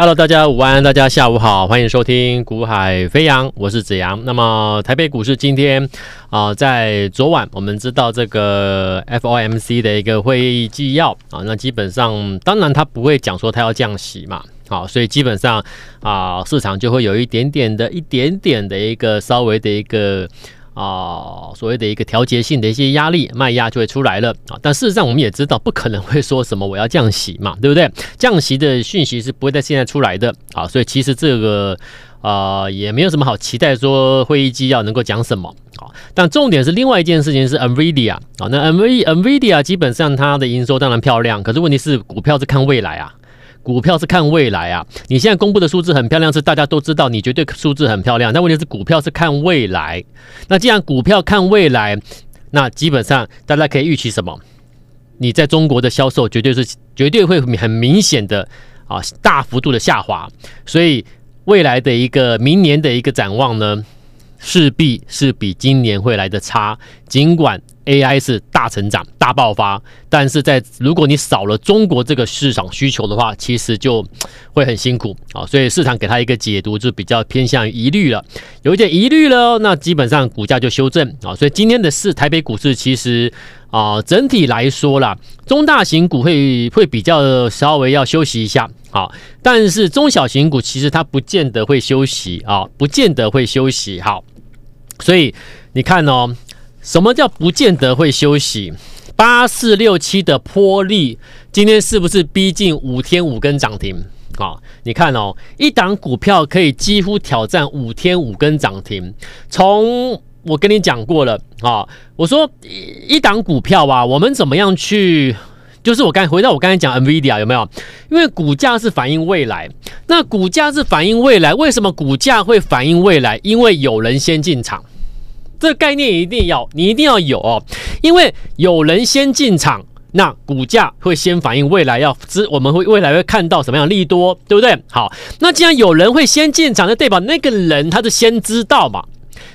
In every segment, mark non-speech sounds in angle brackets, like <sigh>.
Hello，大家午安，大家下午好，欢迎收听股海飞扬，我是子阳。那么台北股市今天啊、在昨晚我们知道这个 FOMC 的一个会议纪要啊，那基本上当然他不会讲说他要降息嘛，好，所以基本上啊，市场就会有一点点的一点点的一个稍微的一个。啊，所谓的一个调节性的一些压力，卖压就会出来了啊。但事实上，我们也知道，不可能会说什么我要降息嘛，对不对？降息的讯息是不会在现在出来的啊。所以其实这个啊，也没有什么好期待，说会议纪要能够讲什么啊。但重点是另外一件事情是 NVIDIA 啊，那 NV NVIDIA 基本上它的营收当然漂亮，可是问题是股票是看未来啊。股票是看未来啊，你现在公布的数字很漂亮，是大家都知道，你绝对数字很漂亮。但问题是股票是看未来，那既然股票看未来，那基本上大家可以预期什么？你在中国的销售绝对是绝对会很明显的啊大幅度的下滑，所以未来的一个明年的一个展望呢，势必是比今年会来的差，尽管。AI 是大成长、大爆发，但是在如果你少了中国这个市场需求的话，其实就会很辛苦啊。所以市场给它一个解读，就比较偏向于疑虑了，有一点疑虑了，那基本上股价就修正啊。所以今天的市台北股市其实啊，整体来说啦，中大型股会会比较稍微要休息一下啊，但是中小型股其实它不见得会休息啊，不见得会休息。好，所以你看哦。什么叫不见得会休息？八四六七的波力今天是不是逼近五天五根涨停？啊，你看哦，一档股票可以几乎挑战五天五根涨停。从我跟你讲过了啊，我说一档股票啊，我们怎么样去？就是我刚回到我刚才讲 NVIDIA 有没有？因为股价是反映未来，那股价是反映未来，为什么股价会反映未来？因为有人先进场。这个概念一定要，你一定要有哦，因为有人先进场，那股价会先反映未来要知，我们会未来会看到什么样利多，对不对？好，那既然有人会先进场，那代表那个人他是先知道嘛，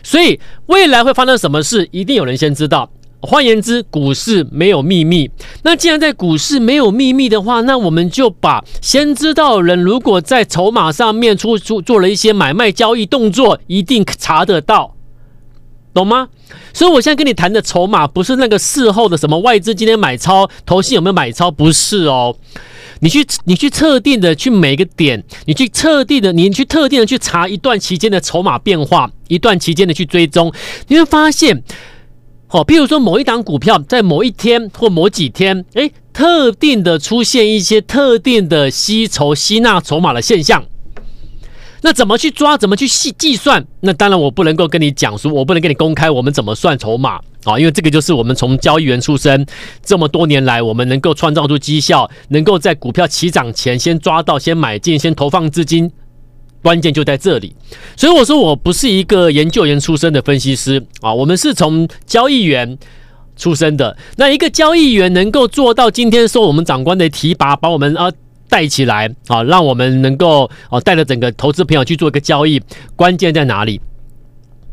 所以未来会发生什么事，一定有人先知道。换言之，股市没有秘密。那既然在股市没有秘密的话，那我们就把先知道的人，如果在筹码上面出出做了一些买卖交易动作，一定查得到。懂吗？所以我现在跟你谈的筹码不是那个事后的什么外资今天买超，投信有没有买超？不是哦。你去你去特定的去每个点，你去特定的你去特定的去查一段期间的筹码变化，一段期间的去追踪，你会发现，哦，比如说某一档股票在某一天或某几天，诶，特定的出现一些特定的吸筹吸纳筹码的现象。那怎么去抓？怎么去细计算？那当然我不能够跟你讲说，我不能跟你公开我们怎么算筹码啊，因为这个就是我们从交易员出身这么多年来，我们能够创造出绩效，能够在股票起涨前先抓到、先买进、先投放资金，关键就在这里。所以我说我不是一个研究员出身的分析师啊，我们是从交易员出身的。那一个交易员能够做到今天受我们长官的提拔，把我们啊。带起来啊，让我们能够哦带着整个投资朋友去做一个交易，关键在哪里？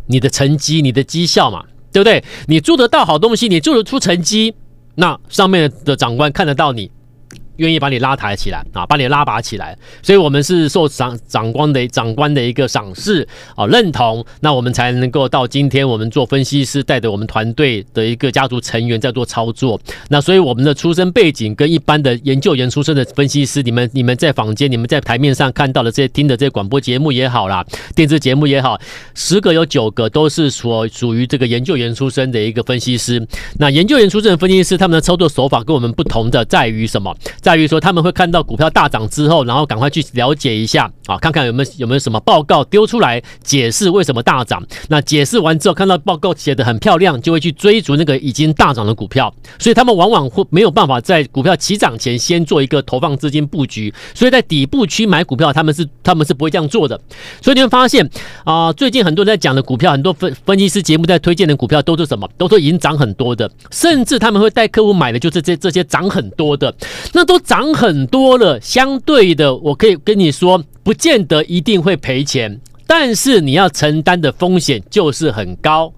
你的成绩、你的绩效嘛，对不对？你做得到好东西，你做得出成绩，那上面的长官看得到你。愿意把你拉抬起来啊，把你拉拔起来，所以我们是受长长官的长官的一个赏识啊认同，那我们才能够到今天我们做分析师，带着我们团队的一个家族成员在做操作。那所以我们的出身背景跟一般的研究员出身的分析师，你们你们在坊间、你们在台面上看到的这些听的这些广播节目也好啦，电视节目也好，十个有九个都是所属于这个研究员出身的一个分析师。那研究员出身的分析师，他们的操作手法跟我们不同的在于什么？在在于说他们会看到股票大涨之后，然后赶快去了解一下啊，看看有没有有没有什么报告丢出来解释为什么大涨。那解释完之后，看到报告写得很漂亮，就会去追逐那个已经大涨的股票。所以他们往往会没有办法在股票起涨前先做一个投放资金布局。所以在底部区买股票，他们是他们是不会这样做的。所以你会发现啊，最近很多人在讲的股票，很多分分析师节目在推荐的股票都是什么？都是已经涨很多的，甚至他们会带客户买的就是这这些涨很多的，那都。涨很多了，相对的，我可以跟你说，不见得一定会赔钱，但是你要承担的风险就是很高，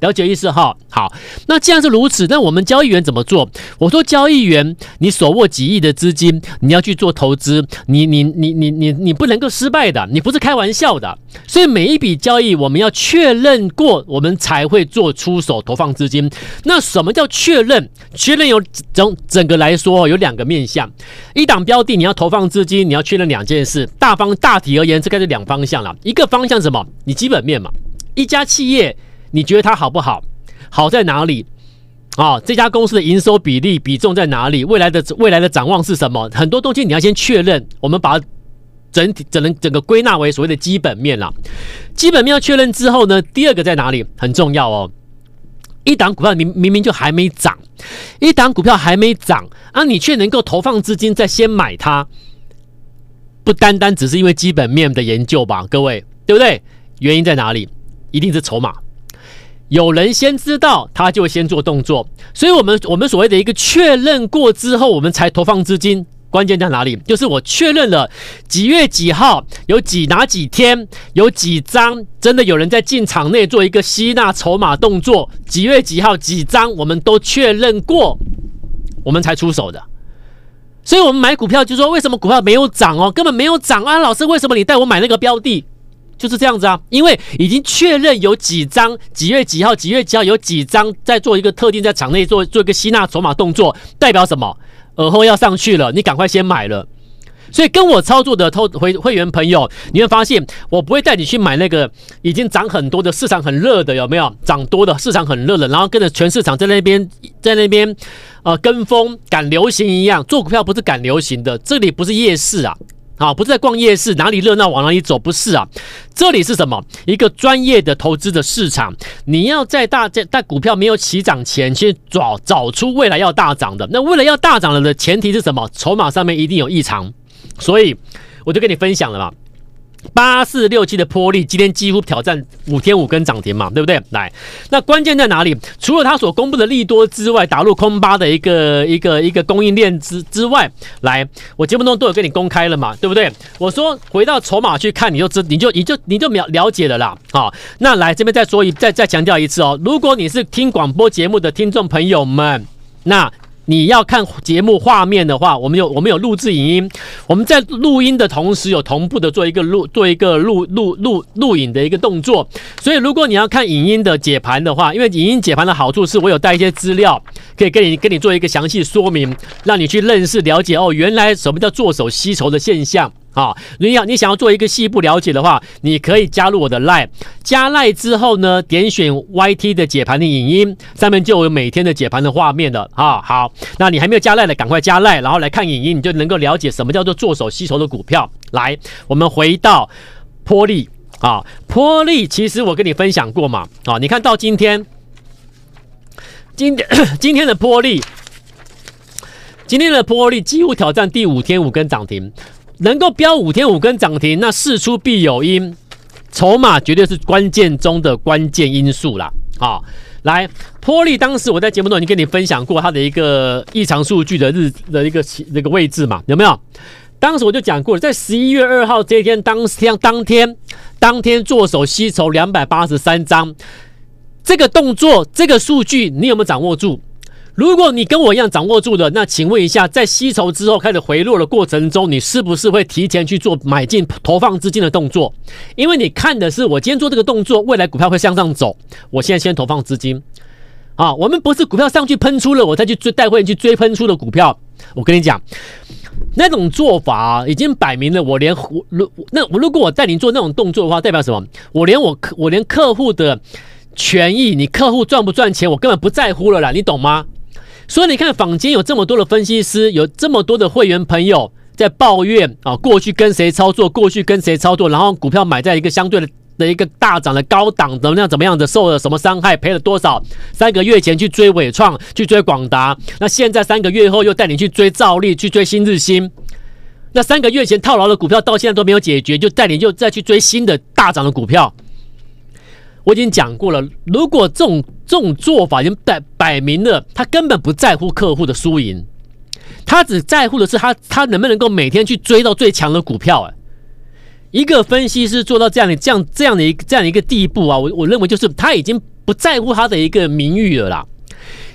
了解意思哈？好，那既然是如此，那我们交易员怎么做？我说交易员，你手握几亿的资金，你要去做投资，你你你你你你不能够失败的，你不是开玩笑的。所以每一笔交易我们要确认过，我们才会做出手投放资金。那什么叫确认？确认有整整个来说有两个面向，一档标的你要投放资金，你要确认两件事。大方大体而言，这该是两方向了。一个方向什么？你基本面嘛，一家企业。你觉得它好不好？好在哪里？啊、哦，这家公司的营收比例比重在哪里？未来的未来的展望是什么？很多东西你要先确认。我们把整体整能整个归纳为所谓的基本面了。基本面要确认之后呢，第二个在哪里？很重要哦。一档股票明明明就还没涨，一档股票还没涨啊，你却能够投放资金再先买它，不单单只是因为基本面的研究吧？各位，对不对？原因在哪里？一定是筹码。有人先知道，他就先做动作，所以，我们我们所谓的一个确认过之后，我们才投放资金。关键在哪里？就是我确认了几月几号有几哪几天有几张真的有人在进场内做一个吸纳筹码动作，几月几号几张我们都确认过，我们才出手的。所以，我们买股票就说，为什么股票没有涨哦？根本没有涨啊！老师，为什么你带我买那个标的？就是这样子啊，因为已经确认有几张几月几号几月几号有几张在做一个特定在场内做做一个吸纳筹码动作，代表什么？而后要上去了，你赶快先买了。所以跟我操作的投会会员朋友，你会发现我不会带你去买那个已经涨很多的市场很热的，有没有？涨多的市场很热的，然后跟着全市场在那边在那边呃跟风赶流行一样，做股票不是赶流行的，这里不是夜市啊。啊，不是在逛夜市，哪里热闹往哪里走，不是啊，这里是什么？一个专业的投资的市场，你要在大在在股票没有起涨前，去找找出未来要大涨的。那未来要大涨了的前提是什么？筹码上面一定有异常，所以我就跟你分享了嘛。八四六七的波力今天几乎挑战五天五根涨停嘛，对不对？来，那关键在哪里？除了他所公布的利多之外，打入空巴的一个一个一个供应链之之外，来，我节目中都有跟你公开了嘛，对不对？我说回到筹码去看，你就知你就你就你就了了解了啦。好，那来这边再说一再再强调一次哦，如果你是听广播节目的听众朋友们，那。你要看节目画面的话，我们有我们有录制影音，我们在录音的同时有同步的做一个录做一个录录录录影的一个动作。所以如果你要看影音的解盘的话，因为影音解盘的好处是我有带一些资料，可以跟你跟你做一个详细说明，让你去认识了解哦，原来什么叫做手吸筹的现象。好，你要你想要做一个细部了解的话，你可以加入我的 Line，加 Line 之后呢，点选 YT 的解盘的影音，上面就有每天的解盘的画面的啊。好，那你还没有加 Line 的，赶快加 Line，然后来看影音，你就能够了解什么叫做做手吸筹的股票。来，我们回到波利啊，波利其实我跟你分享过嘛，啊，你看到今天，今天 <coughs> 今天的波利，今天的波利几乎挑战第五天五根涨停。能够飙五天五根涨停，那事出必有因，筹码绝对是关键中的关键因素啦。好，来，波利当时我在节目中已经跟你分享过它的一个异常数据的日的一个那个位置嘛，有没有？当时我就讲过了，在十一月二号这一天当天当天当天做手吸筹两百八十三张，这个动作这个数据你有没有掌握住？如果你跟我一样掌握住了，那请问一下，在吸筹之后开始回落的过程中，你是不是会提前去做买进投放资金的动作？因为你看的是我今天做这个动作，未来股票会向上走，我现在先投放资金。啊，我们不是股票上去喷出了，我再去追带会员去追喷出的股票。我跟你讲，那种做法已经摆明了，我连我如那我如果我带你做那种动作的话，代表什么？我连我客我连客户的权益，你客户赚不赚钱，我根本不在乎了啦，你懂吗？所以你看，坊间有这么多的分析师，有这么多的会员朋友在抱怨啊，过去跟谁操作，过去跟谁操作，然后股票买在一个相对的的一个大涨的高档，怎么样怎么样的，受了什么伤害，赔了多少？三个月前去追伟创，去追广达，那现在三个月后又带你去追兆利，去追新日兴，那三个月前套牢的股票到现在都没有解决，就带你又再去追新的大涨的股票。我已经讲过了，如果这种这种做法已经摆摆明了，他根本不在乎客户的输赢，他只在乎的是他他能不能够每天去追到最强的股票。哎，一个分析师做到这样的这样这样的一个这样一个地步啊，我我认为就是他已经不在乎他的一个名誉了啦。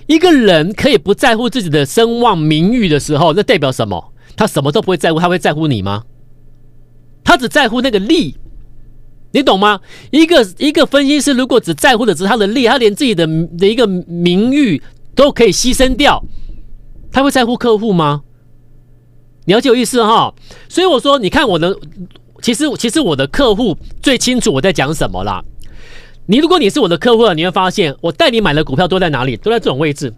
一个人可以不在乎自己的声望名誉的时候，那代表什么？他什么都不会在乎，他会在乎你吗？他只在乎那个利，你懂吗？一个一个分析师如果只在乎的只是他的利，他连自己的的一个名誉都可以牺牲掉，他会在乎客户吗？了解我意思哈？所以我说，你看我的，其实其实我的客户最清楚我在讲什么啦。你如果你是我的客户，你会发现我带你买的股票都在哪里？都在这种位置，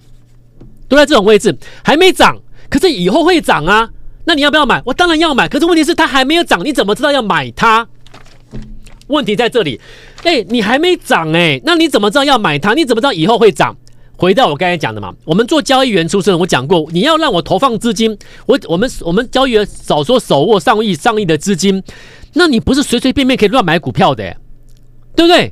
都在这种位置，还没涨，可是以后会涨啊。那你要不要买？我当然要买。可是问题是它还没有涨，你怎么知道要买它？问题在这里。哎，你还没涨哎，那你怎么知道要买它？你怎么知道以后会涨？回到我刚才讲的嘛，我们做交易员出身，我讲过，你要让我投放资金，我我们我们交易员少说手握上亿上亿的资金，那你不是随随便便可以乱买股票的，对不对？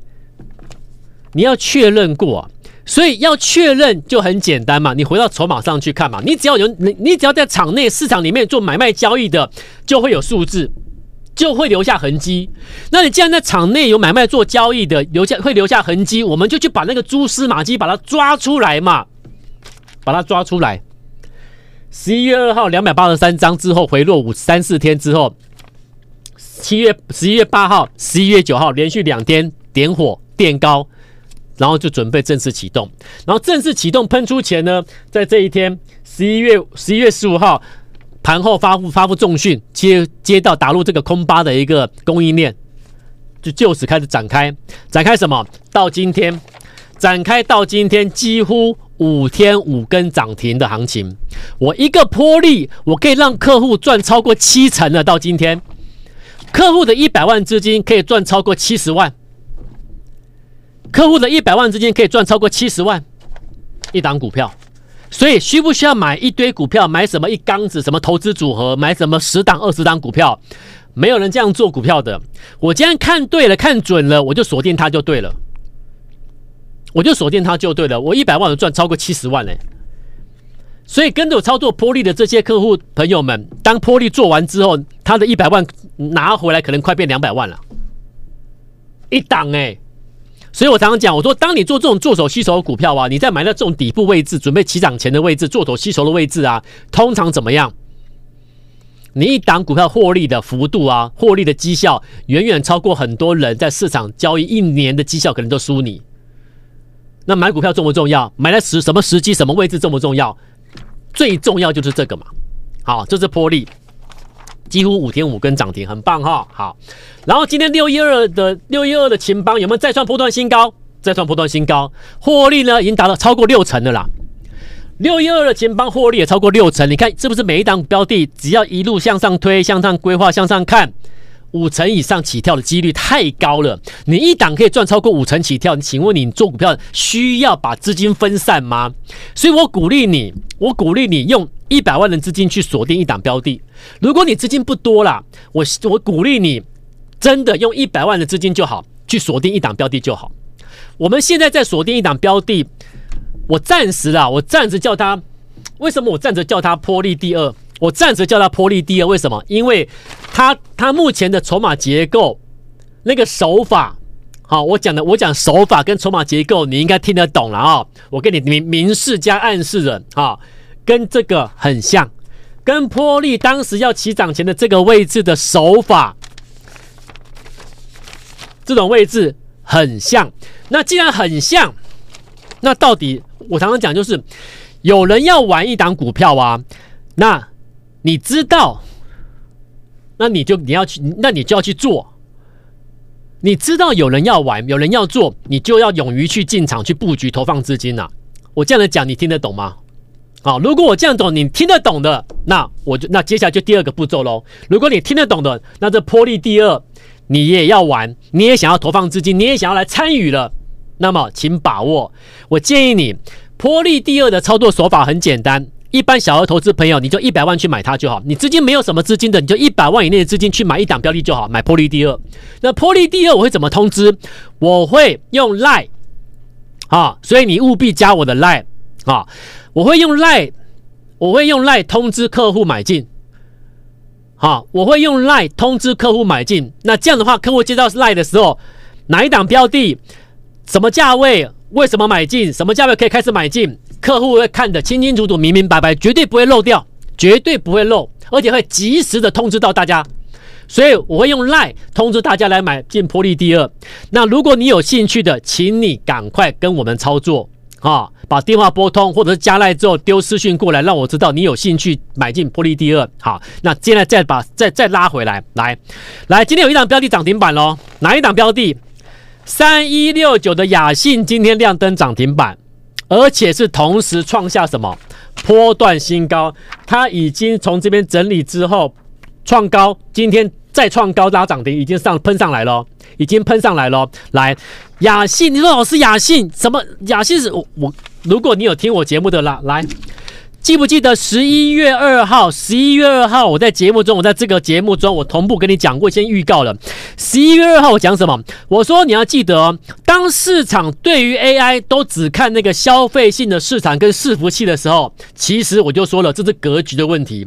你要确认过。所以要确认就很简单嘛，你回到筹码上去看嘛，你只要有你，你只要在场内市场里面做买卖交易的，就会有数字，就会留下痕迹。那你既然在场内有买卖做交易的，留下会留下痕迹，我们就去把那个蛛丝马迹把它抓出来嘛，把它抓出来。十一月二号两百八十三张之后回落五三四天之后，七月十一月八号、十一月九号连续两天点火垫高。然后就准备正式启动，然后正式启动喷出前呢，在这一天十一月十一月十五号盘后发布发布重讯，接接到打入这个空巴的一个供应链，就就此开始展开展开什么？到今天展开到今天几乎五天五根涨停的行情，我一个波利，我可以让客户赚超过七成了。到今天，客户的一百万资金可以赚超过七十万。客户的一百万资金可以赚超过七十万一档股票，所以需不需要买一堆股票？买什么一缸子？什么投资组合？买什么十档二十档股票？没有人这样做股票的。我既然看对了，看准了，我就锁定它就对了。我就锁定它就对了。我一百万赚超过七十万嘞。所以跟着我操作波莉的这些客户朋友们，当波莉做完之后，他的一百万拿回来可能快变两百万了，一档哎。所以我常常讲，我说，当你做这种做手吸手的股票啊，你在买到这种底部位置，准备起涨前的位置，做手吸手的位置啊，通常怎么样？你一档股票获利的幅度啊，获利的绩效远远超过很多人在市场交易一年的绩效，可能都输你。那买股票重不重要？买在时什么时机、什么位置重不重要？最重要就是这个嘛。好，这是波莉。几乎五天五根涨停，很棒哈。好，然后今天六一二的六一二的秦邦有没有再创波段新高？再创波段新高，获利呢已经达到超过六成的啦。六一二的秦邦获利也超过六成，你看是不是每一档标的只要一路向上推、向上规划、向上看？五成以上起跳的几率太高了，你一档可以赚超过五成起跳，请问你做股票需要把资金分散吗？所以我鼓励你，我鼓励你用一百万的资金去锁定一档标的。如果你资金不多啦，我我鼓励你真的用一百万的资金就好，去锁定一档标的就好。我们现在在锁定一档标的，我暂时啦，我暂时叫它，为什么我暂时叫它波莉第二？我暂时叫它波莉第二，为什么？因为它它目前的筹码结构那个手法，好，我讲的我讲手法跟筹码结构，你应该听得懂了啊！我跟你明明示加暗示的啊，跟这个很像，跟波利当时要起涨前的这个位置的手法，这种位置很像。那既然很像，那到底我常常讲就是，有人要玩一档股票啊，那。你知道，那你就你要去，那你就要去做。你知道有人要玩，有人要做，你就要勇于去进场去布局，投放资金呐、我这样的讲，你听得懂吗？好，如果我这样懂，你听得懂的，那我就那接下来就第二个步骤喽。如果你听得懂的，那这波莉第二，你也要玩，你也想要投放资金，你也想要来参与了，那么请把握。我建议你，波莉第二的操作手法很简单。一般小额投资朋友，你就一百万去买它就好。你资金没有什么资金的，你就一百万以内的资金去买一档标的就好，买波莉第二。那波莉第二我会怎么通知？我会用 Line 啊，所以你务必加我的 Line 啊。我会用 Line，我会用 Line 通知客户买进。好，我会用 Line 通知客户买进。那这样的话，客户接到 Line 的时候，哪一档标的，什么价位？为什么买进？什么价位可以开始买进？客户会看得清清楚楚、明明白白，绝对不会漏掉，绝对不会漏，而且会及时的通知到大家。所以我会用 LINE 通知大家来买进波力第二。那如果你有兴趣的，请你赶快跟我们操作啊，把电话拨通，或者是加赖之后丢私讯过来，让我知道你有兴趣买进波力第二。好，那接下来再把再再拉回来，来来，今天有一档标的涨停板喽，哪一档标的？三一六九的雅信今天亮灯涨停板，而且是同时创下什么波段新高？它已经从这边整理之后。创高，今天再创高拉涨停，已经上喷上来了，已经喷上来了。来，雅信，你说老师雅信什么？雅信是我我，如果你有听我节目的啦，来，记不记得十一月二号？十一月二号我在节目中，我在这个节目中，我同步跟你讲过，先预告了。十一月二号我讲什么？我说你要记得，当市场对于 AI 都只看那个消费性的市场跟伺服器的时候，其实我就说了，这是格局的问题。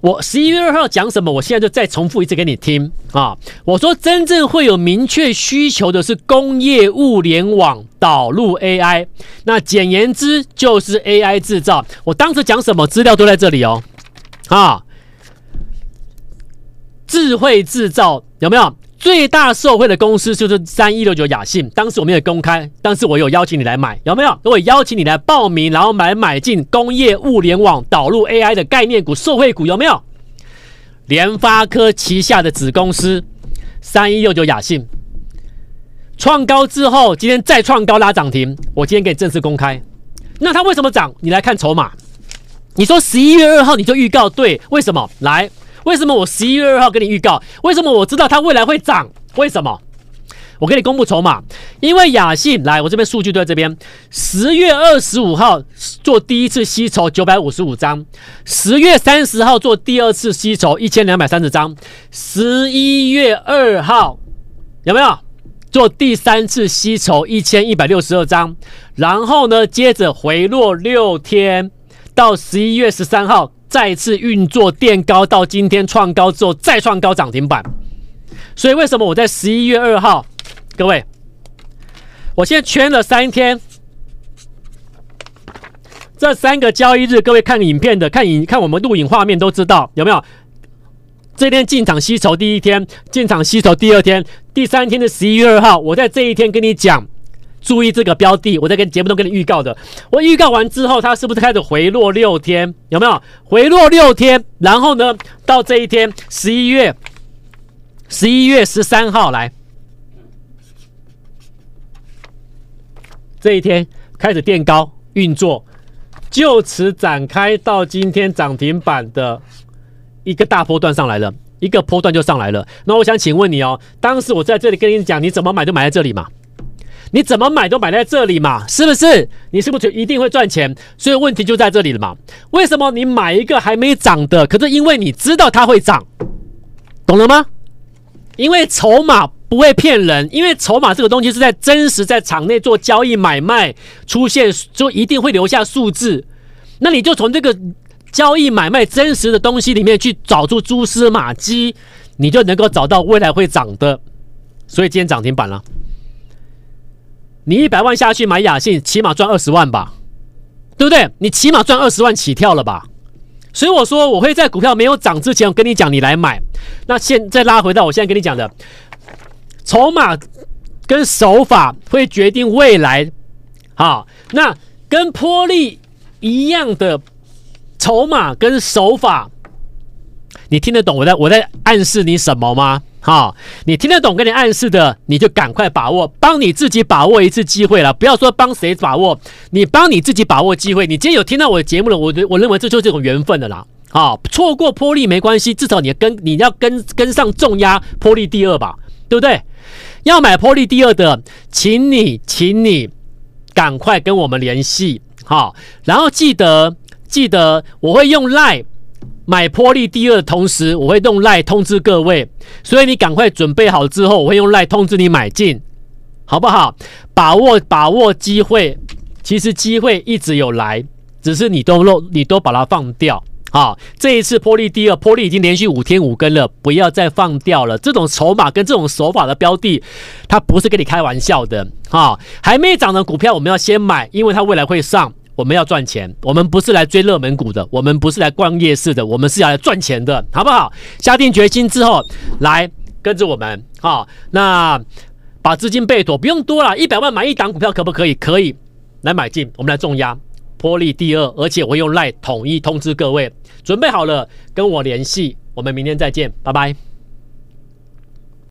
我十一月二号讲什么？我现在就再重复一次给你听啊！我说真正会有明确需求的是工业物联网导入 AI，那简言之就是 AI 制造。我当时讲什么资料都在这里哦，啊，智慧制造有没有？最大受惠的公司就是三一六九雅信，当时我没有公开，但是我有邀请你来买，有没有？我邀请你来报名，然后买买进工业物联网导入 AI 的概念股、受惠股，有没有？联发科旗下的子公司三一六九雅信创高之后，今天再创高拉涨停，我今天给你正式公开。那它为什么涨？你来看筹码。你说十一月二号你就预告对，为什么？来。为什么我十一月二号跟你预告？为什么我知道它未来会涨？为什么？我给你公布筹码，因为雅信来，我这边数据都在这边。十月二十五号做第一次吸筹九百五十五张，十月三十号做第二次吸筹一千两百三十张，十一月二号有没有做第三次吸筹一千一百六十二张？然后呢，接着回落六天，到十一月十三号。再次运作垫高到今天创高之后再创高涨停板，所以为什么我在十一月二号，各位，我现在圈了三天，这三个交易日，各位看影片的看影看我们录影画面都知道有没有？这天进场吸筹第一天，进场吸筹第二天，第三天的十一月二号，我在这一天跟你讲。注意这个标的，我在跟节目中跟你预告的。我预告完之后，它是不是开始回落六天？有没有回落六天？然后呢，到这一天，十一月十一月十三号来，这一天开始垫高运作，就此展开到今天涨停板的一个大波段上来了，一个波段就上来了。那我想请问你哦，当时我在这里跟你讲，你怎么买就买在这里嘛？你怎么买都买在这里嘛，是不是？你是不是就一定会赚钱？所以问题就在这里了嘛。为什么你买一个还没涨的，可是因为你知道它会涨，懂了吗？因为筹码不会骗人，因为筹码这个东西是在真实在场内做交易买卖出现，就一定会留下数字。那你就从这个交易买卖真实的东西里面去找出蛛丝马迹，你就能够找到未来会涨的。所以今天涨停板了。你一百万下去买雅信，起码赚二十万吧，对不对？你起码赚二十万起跳了吧？所以我说我会在股票没有涨之前，我跟你讲，你来买。那现在拉回到我现在跟你讲的，筹码跟手法会决定未来。好，那跟波利一样的筹码跟手法，你听得懂我在我在暗示你什么吗？好，你听得懂跟你暗示的，你就赶快把握，帮你自己把握一次机会了。不要说帮谁把握，你帮你自己把握机会。你今天有听到我的节目了，我我认为这就是这种缘分的啦。好，错过波利没关系，至少你跟你要跟跟上重压波利第二吧，对不对？要买波利第二的，请你请你赶快跟我们联系，好，然后记得记得我会用 LINE。买波利第二的同时，我会用赖通知各位，所以你赶快准备好之后，我会用赖通知你买进，好不好？把握把握机会，其实机会一直有来，只是你都漏，你都把它放掉。好，这一次波利第二，波利已经连续五天五根了，不要再放掉了。这种筹码跟这种手法的标的，它不是跟你开玩笑的。哈，还没涨的股票我们要先买，因为它未来会上，我们要赚钱。我们不是来追热门股的，我们不是来逛夜市的，我们是要来赚钱的，好不好？下定决心之后，来跟着我们。好，那把资金备妥，不用多了，一百万买一档股票可不可以？可以，来买进，我们来重压。波利第二，而且我用赖统一通知各位，准备好了跟我联系，我们明天再见，拜拜。